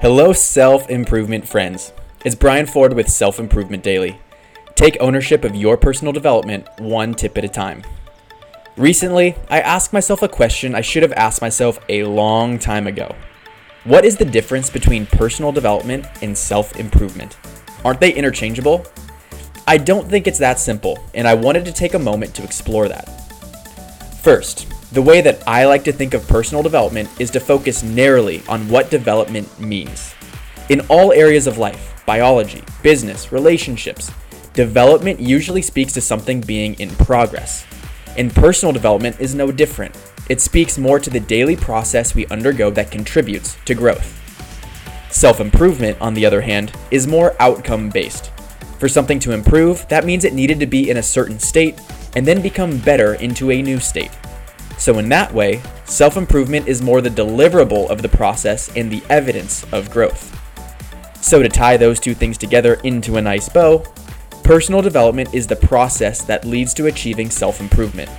Hello, self improvement friends. It's Brian Ford with Self Improvement Daily. Take ownership of your personal development one tip at a time. Recently, I asked myself a question I should have asked myself a long time ago. What is the difference between personal development and self improvement? Aren't they interchangeable? I don't think it's that simple, and I wanted to take a moment to explore that. First, the way that I like to think of personal development is to focus narrowly on what development means. In all areas of life biology, business, relationships development usually speaks to something being in progress. And personal development is no different. It speaks more to the daily process we undergo that contributes to growth. Self improvement, on the other hand, is more outcome based. For something to improve, that means it needed to be in a certain state and then become better into a new state. So, in that way, self improvement is more the deliverable of the process and the evidence of growth. So, to tie those two things together into a nice bow, personal development is the process that leads to achieving self improvement.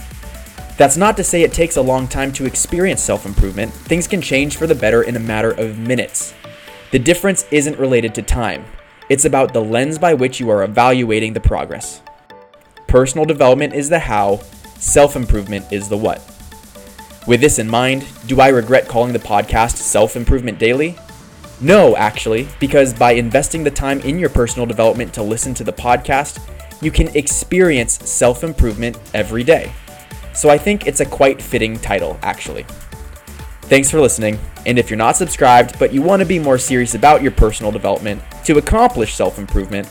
That's not to say it takes a long time to experience self improvement, things can change for the better in a matter of minutes. The difference isn't related to time, it's about the lens by which you are evaluating the progress. Personal development is the how, self improvement is the what. With this in mind, do I regret calling the podcast Self Improvement Daily? No, actually, because by investing the time in your personal development to listen to the podcast, you can experience self improvement every day. So I think it's a quite fitting title, actually. Thanks for listening, and if you're not subscribed but you want to be more serious about your personal development to accomplish self improvement,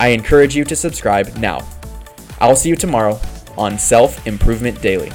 I encourage you to subscribe now. I'll see you tomorrow on Self Improvement Daily.